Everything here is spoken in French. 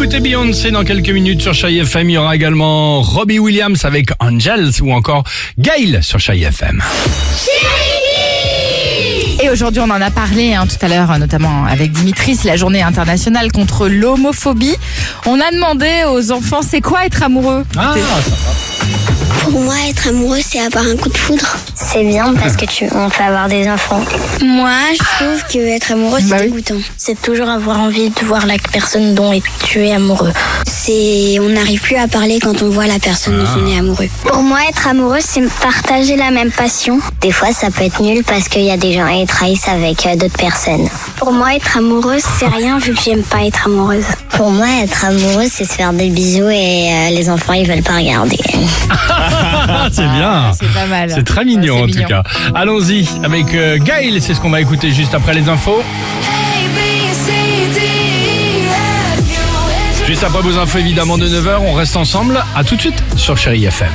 écouter Beyoncé dans quelques minutes sur Chai FM. Il y aura également Robbie Williams avec Angels ou encore Gail sur Chai FM. Et aujourd'hui, on en a parlé hein, tout à l'heure, notamment avec Dimitri, c'est la journée internationale contre l'homophobie. On a demandé aux enfants, c'est quoi être amoureux Ah, Pour moi, être amoureux, c'est avoir un coup de foudre. C'est bien parce que tu, on peut avoir des enfants. Moi, je trouve que être amoureux, c'est Bah oui. dégoûtant. C'est toujours avoir envie de voir la personne dont tu es amoureux. C'est, on n'arrive plus à parler quand on voit la personne dont on est amoureux. Pour moi, être amoureux, c'est partager la même passion. Des fois, ça peut être nul parce qu'il y a des gens qui trahissent avec euh, d'autres personnes. Pour moi, être amoureuse, c'est rien vu que j'aime pas être amoureuse. Pour moi, être amoureux, c'est se faire des bisous et euh, les enfants, ils veulent pas regarder. c'est bien. C'est pas mal. C'est très mignon Ouais, en c'est tout mignon. cas. Allons-y avec euh, Gail, c'est ce qu'on va écouter juste après les infos. Juste après vos infos évidemment de 9h, on reste ensemble. À tout de suite sur Chéri FM.